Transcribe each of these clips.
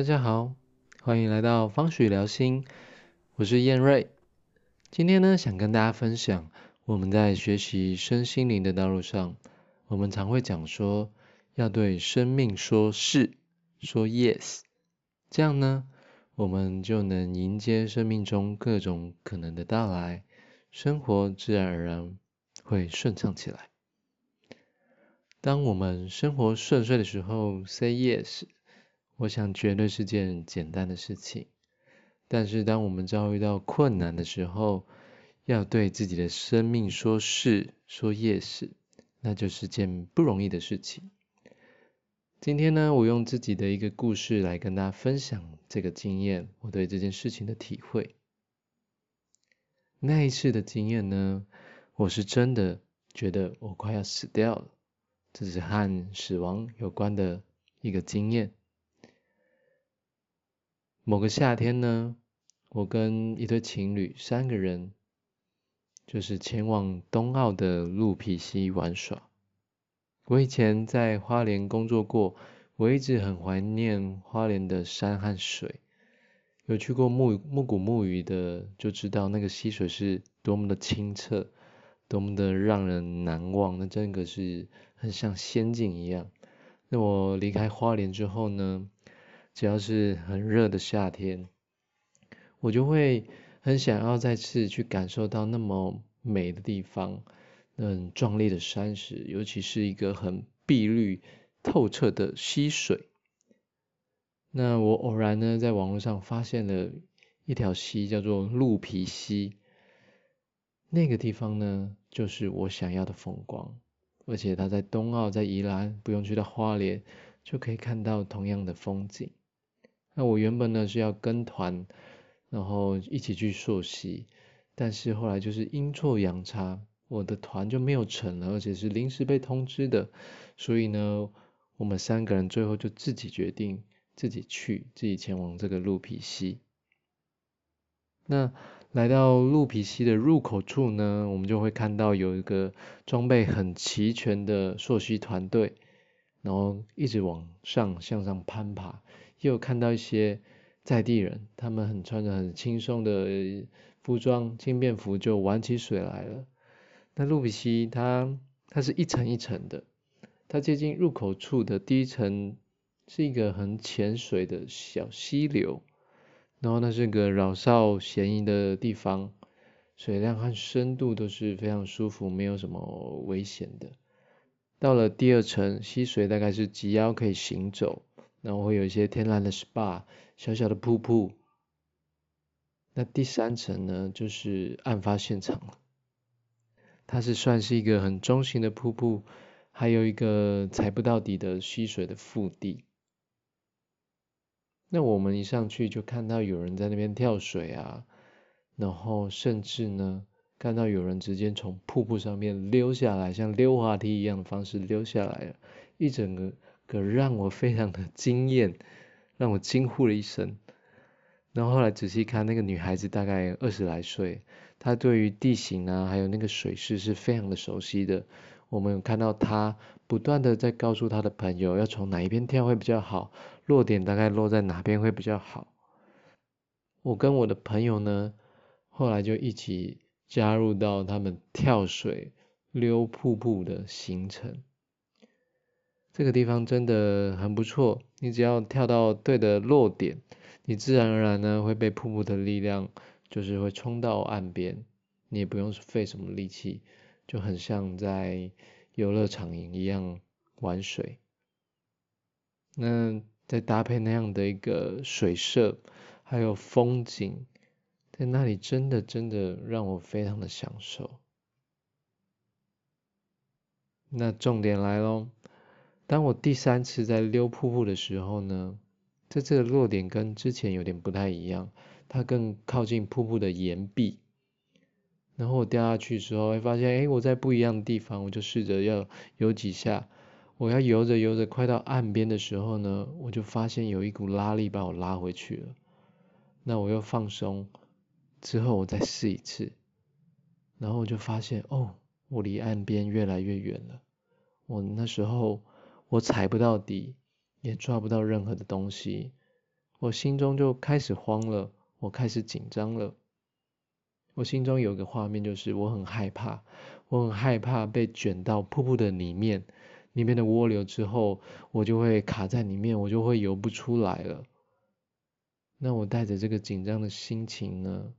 大家好，欢迎来到方许聊心，我是燕瑞。今天呢，想跟大家分享，我们在学习身心灵的道路上，我们常会讲说，要对生命说是，说 yes，这样呢，我们就能迎接生命中各种可能的到来，生活自然而然会顺畅起来。当我们生活顺遂的时候，say yes。我想绝对是件简单的事情，但是当我们遭遇到困难的时候，要对自己的生命说是说 yes，那就是件不容易的事情。今天呢，我用自己的一个故事来跟大家分享这个经验，我对这件事情的体会。那一次的经验呢，我是真的觉得我快要死掉了，这是和死亡有关的一个经验。某个夏天呢，我跟一对情侣三个人，就是前往东澳的鹿皮溪玩耍。我以前在花莲工作过，我一直很怀念花莲的山和水。有去过木木谷木鱼的，就知道那个溪水是多么的清澈，多么的让人难忘。那真的是很像仙境一样。那我离开花莲之后呢？只要是很热的夏天，我就会很想要再次去感受到那么美的地方，很壮丽的山石，尤其是一个很碧绿透彻的溪水。那我偶然呢，在网络上发现了一条溪，叫做鹿皮溪。那个地方呢，就是我想要的风光，而且它在东澳，在宜兰，不用去到花莲，就可以看到同样的风景。那我原本呢是要跟团，然后一起去溯溪，但是后来就是阴错阳差，我的团就没有成了，而且是临时被通知的，所以呢，我们三个人最后就自己决定自己去，自己前往这个鹿皮溪。那来到鹿皮溪的入口处呢，我们就会看到有一个装备很齐全的溯溪团队，然后一直往上向上攀爬。又看到一些在地人，他们很穿着很轻松的服装，轻便服就玩起水来了。那路比溪它它是一层一层的，它接近入口处的第一层是一个很浅水的小溪流，然后那是个老少咸宜的地方，水量和深度都是非常舒服，没有什么危险的。到了第二层，溪水大概是及腰可以行走。然后会有一些天然的 SPA，小小的瀑布。那第三层呢，就是案发现场。它是算是一个很中型的瀑布，还有一个踩不到底的溪水的腹地。那我们一上去就看到有人在那边跳水啊，然后甚至呢，看到有人直接从瀑布上面溜下来，像溜滑梯一样的方式溜下来了，一整个。可让我非常的惊艳，让我惊呼了一声。然后后来仔细看，那个女孩子大概二十来岁，她对于地形啊，还有那个水势是非常的熟悉的。我们有看到她不断的在告诉她的朋友，要从哪一边跳会比较好，落点大概落在哪边会比较好。我跟我的朋友呢，后来就一起加入到他们跳水、溜瀑布的行程。这个地方真的很不错，你只要跳到对的落点，你自然而然呢会被瀑布的力量，就是会冲到岸边，你也不用费什么力气，就很像在游乐场一样玩水。那再搭配那样的一个水色，还有风景，在那里真的真的让我非常的享受。那重点来喽。当我第三次在溜瀑布的时候呢，在这个落点跟之前有点不太一样，它更靠近瀑布的岩壁。然后我掉下去之后，会发现，哎，我在不一样的地方，我就试着要游几下。我要游着游着，快到岸边的时候呢，我就发现有一股拉力把我拉回去了。那我又放松，之后我再试一次，然后我就发现，哦，我离岸边越来越远了。我那时候。我踩不到底，也抓不到任何的东西，我心中就开始慌了，我开始紧张了。我心中有个画面，就是我很害怕，我很害怕被卷到瀑布的里面，里面的涡流之后，我就会卡在里面，我就会游不出来了。那我带着这个紧张的心情呢，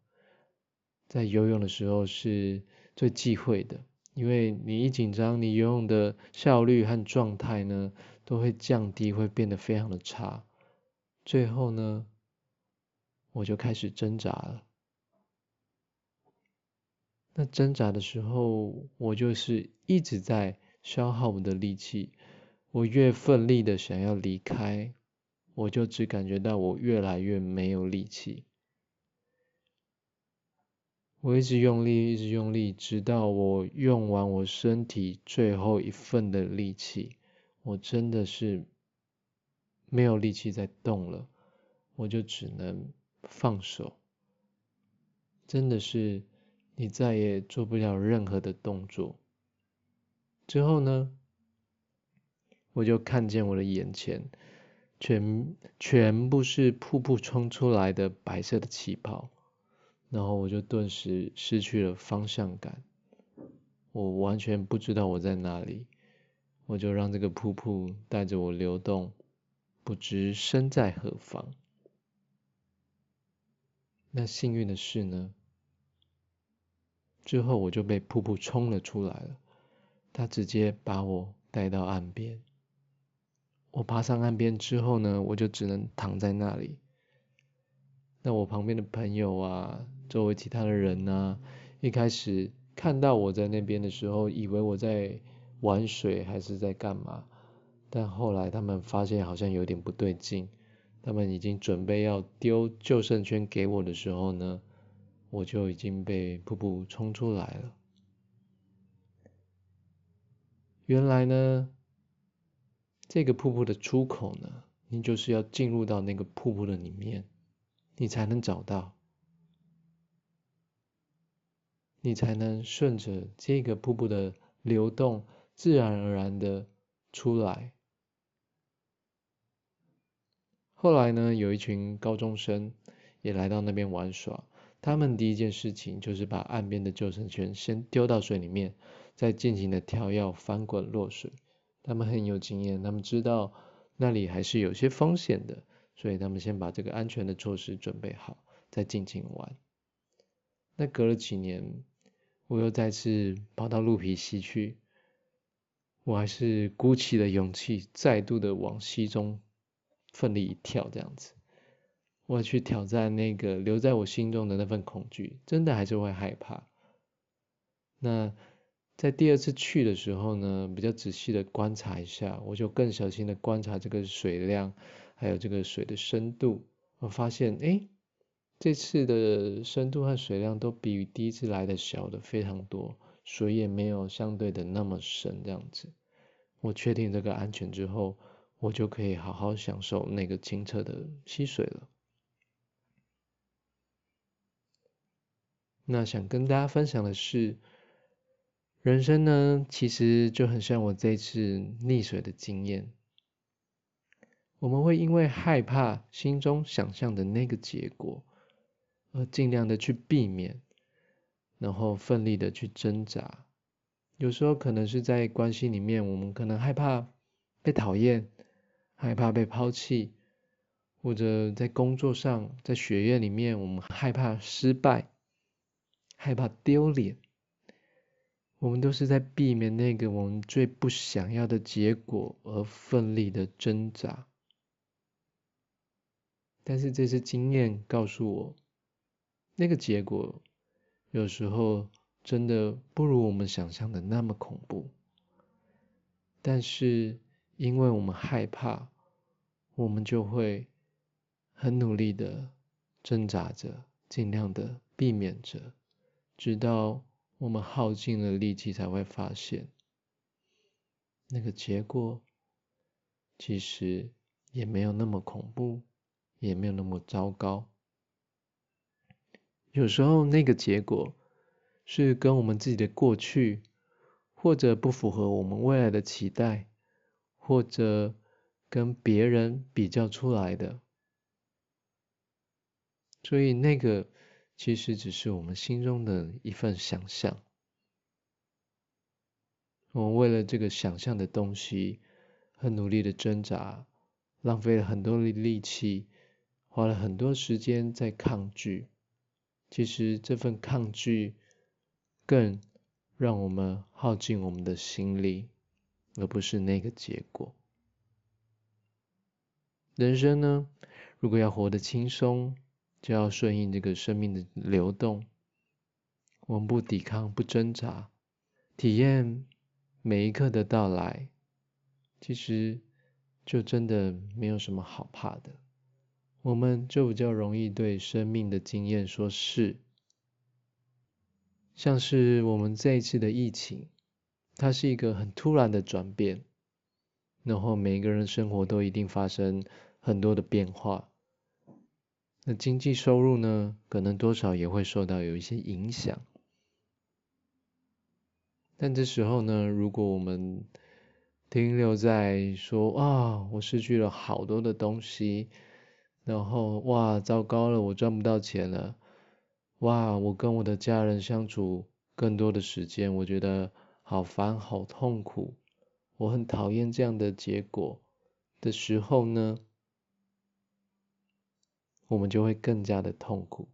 在游泳的时候是最忌讳的，因为你一紧张，你游泳的效率和状态呢都会降低，会变得非常的差。最后呢，我就开始挣扎了。那挣扎的时候，我就是一直在消耗我的力气，我越奋力的想要离开。我就只感觉到我越来越没有力气，我一直用力，一直用力，直到我用完我身体最后一份的力气，我真的是没有力气再动了，我就只能放手。真的是你再也做不了任何的动作。之后呢，我就看见我的眼前。全全部是瀑布冲出来的白色的气泡，然后我就顿时失去了方向感，我完全不知道我在哪里，我就让这个瀑布带着我流动，不知身在何方。那幸运的是呢，之后我就被瀑布冲了出来了，它直接把我带到岸边。我爬上岸边之后呢，我就只能躺在那里。那我旁边的朋友啊，周围其他的人呢，一开始看到我在那边的时候，以为我在玩水还是在干嘛，但后来他们发现好像有点不对劲，他们已经准备要丢救生圈给我的时候呢，我就已经被瀑布冲出来了。原来呢。这个瀑布的出口呢，你就是要进入到那个瀑布的里面，你才能找到，你才能顺着这个瀑布的流动，自然而然的出来。后来呢，有一群高中生也来到那边玩耍，他们第一件事情就是把岸边的救生圈先丢到水里面，再尽情的跳跃、翻滚、落水。他们很有经验，他们知道那里还是有些风险的，所以他们先把这个安全的措施准备好，再尽情玩。那隔了几年，我又再次跑到鹿皮溪去，我还是鼓起了勇气，再度的往溪中奋力一跳，这样子，我去挑战那个留在我心中的那份恐惧，真的还是会害怕。那。在第二次去的时候呢，比较仔细的观察一下，我就更小心的观察这个水量，还有这个水的深度。我发现，哎，这次的深度和水量都比第一次来的小的非常多，水也没有相对的那么深，这样子。我确定这个安全之后，我就可以好好享受那个清澈的溪水了。那想跟大家分享的是。人生呢，其实就很像我这次溺水的经验。我们会因为害怕心中想象的那个结果，而尽量的去避免，然后奋力的去挣扎。有时候可能是在关系里面，我们可能害怕被讨厌，害怕被抛弃，或者在工作上，在学业里面，我们害怕失败，害怕丢脸。我们都是在避免那个我们最不想要的结果而奋力的挣扎，但是这次经验告诉我，那个结果有时候真的不如我们想象的那么恐怖。但是因为我们害怕，我们就会很努力的挣扎着，尽量的避免着，直到。我们耗尽了力气，才会发现那个结果其实也没有那么恐怖，也没有那么糟糕。有时候那个结果是跟我们自己的过去，或者不符合我们未来的期待，或者跟别人比较出来的。所以那个其实只是我们心中的一份想象。我们为了这个想象的东西，很努力的挣扎，浪费了很多的力气，花了很多时间在抗拒。其实这份抗拒，更让我们耗尽我们的心力，而不是那个结果。人生呢，如果要活得轻松，就要顺应这个生命的流动。我们不抵抗，不挣扎，体验。每一刻的到来，其实就真的没有什么好怕的。我们就比较容易对生命的经验说是，像是我们这一次的疫情，它是一个很突然的转变，然后每一个人生活都一定发生很多的变化。那经济收入呢，可能多少也会受到有一些影响。但这时候呢，如果我们停留在说啊，我失去了好多的东西，然后哇，糟糕了，我赚不到钱了，哇，我跟我的家人相处更多的时间，我觉得好烦，好痛苦，我很讨厌这样的结果的时候呢，我们就会更加的痛苦。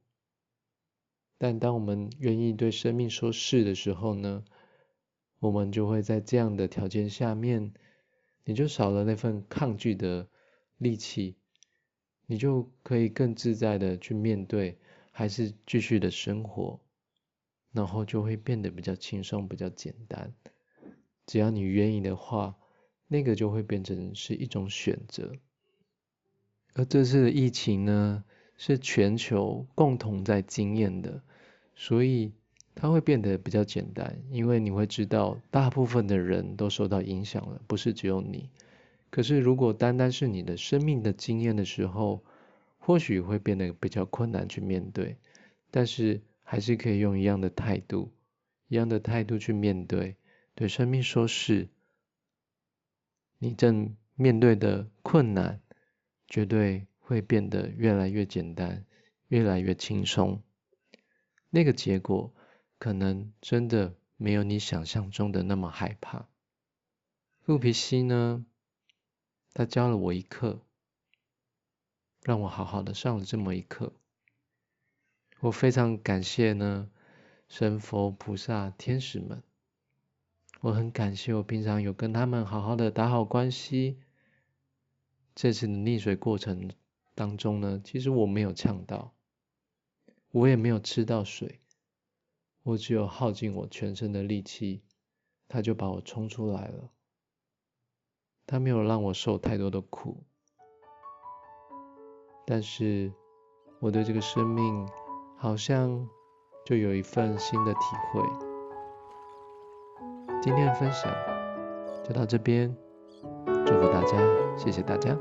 但当我们愿意对生命说是的时候呢？我们就会在这样的条件下面，你就少了那份抗拒的力气，你就可以更自在的去面对，还是继续的生活，然后就会变得比较轻松，比较简单。只要你愿意的话，那个就会变成是一种选择。而这次的疫情呢，是全球共同在经验的，所以。它会变得比较简单，因为你会知道大部分的人都受到影响了，不是只有你。可是如果单单是你的生命的经验的时候，或许会变得比较困难去面对，但是还是可以用一样的态度，一样的态度去面对，对生命说是，你正面对的困难，绝对会变得越来越简单，越来越轻松。那个结果。可能真的没有你想象中的那么害怕。鹿皮西呢，他教了我一课，让我好好的上了这么一课。我非常感谢呢，神佛菩萨天使们，我很感谢我平常有跟他们好好的打好关系。这次的溺水过程当中呢，其实我没有呛到，我也没有吃到水。我只有耗尽我全身的力气，他就把我冲出来了。他没有让我受太多的苦，但是我对这个生命好像就有一份新的体会。今天的分享就到这边，祝福大家，谢谢大家。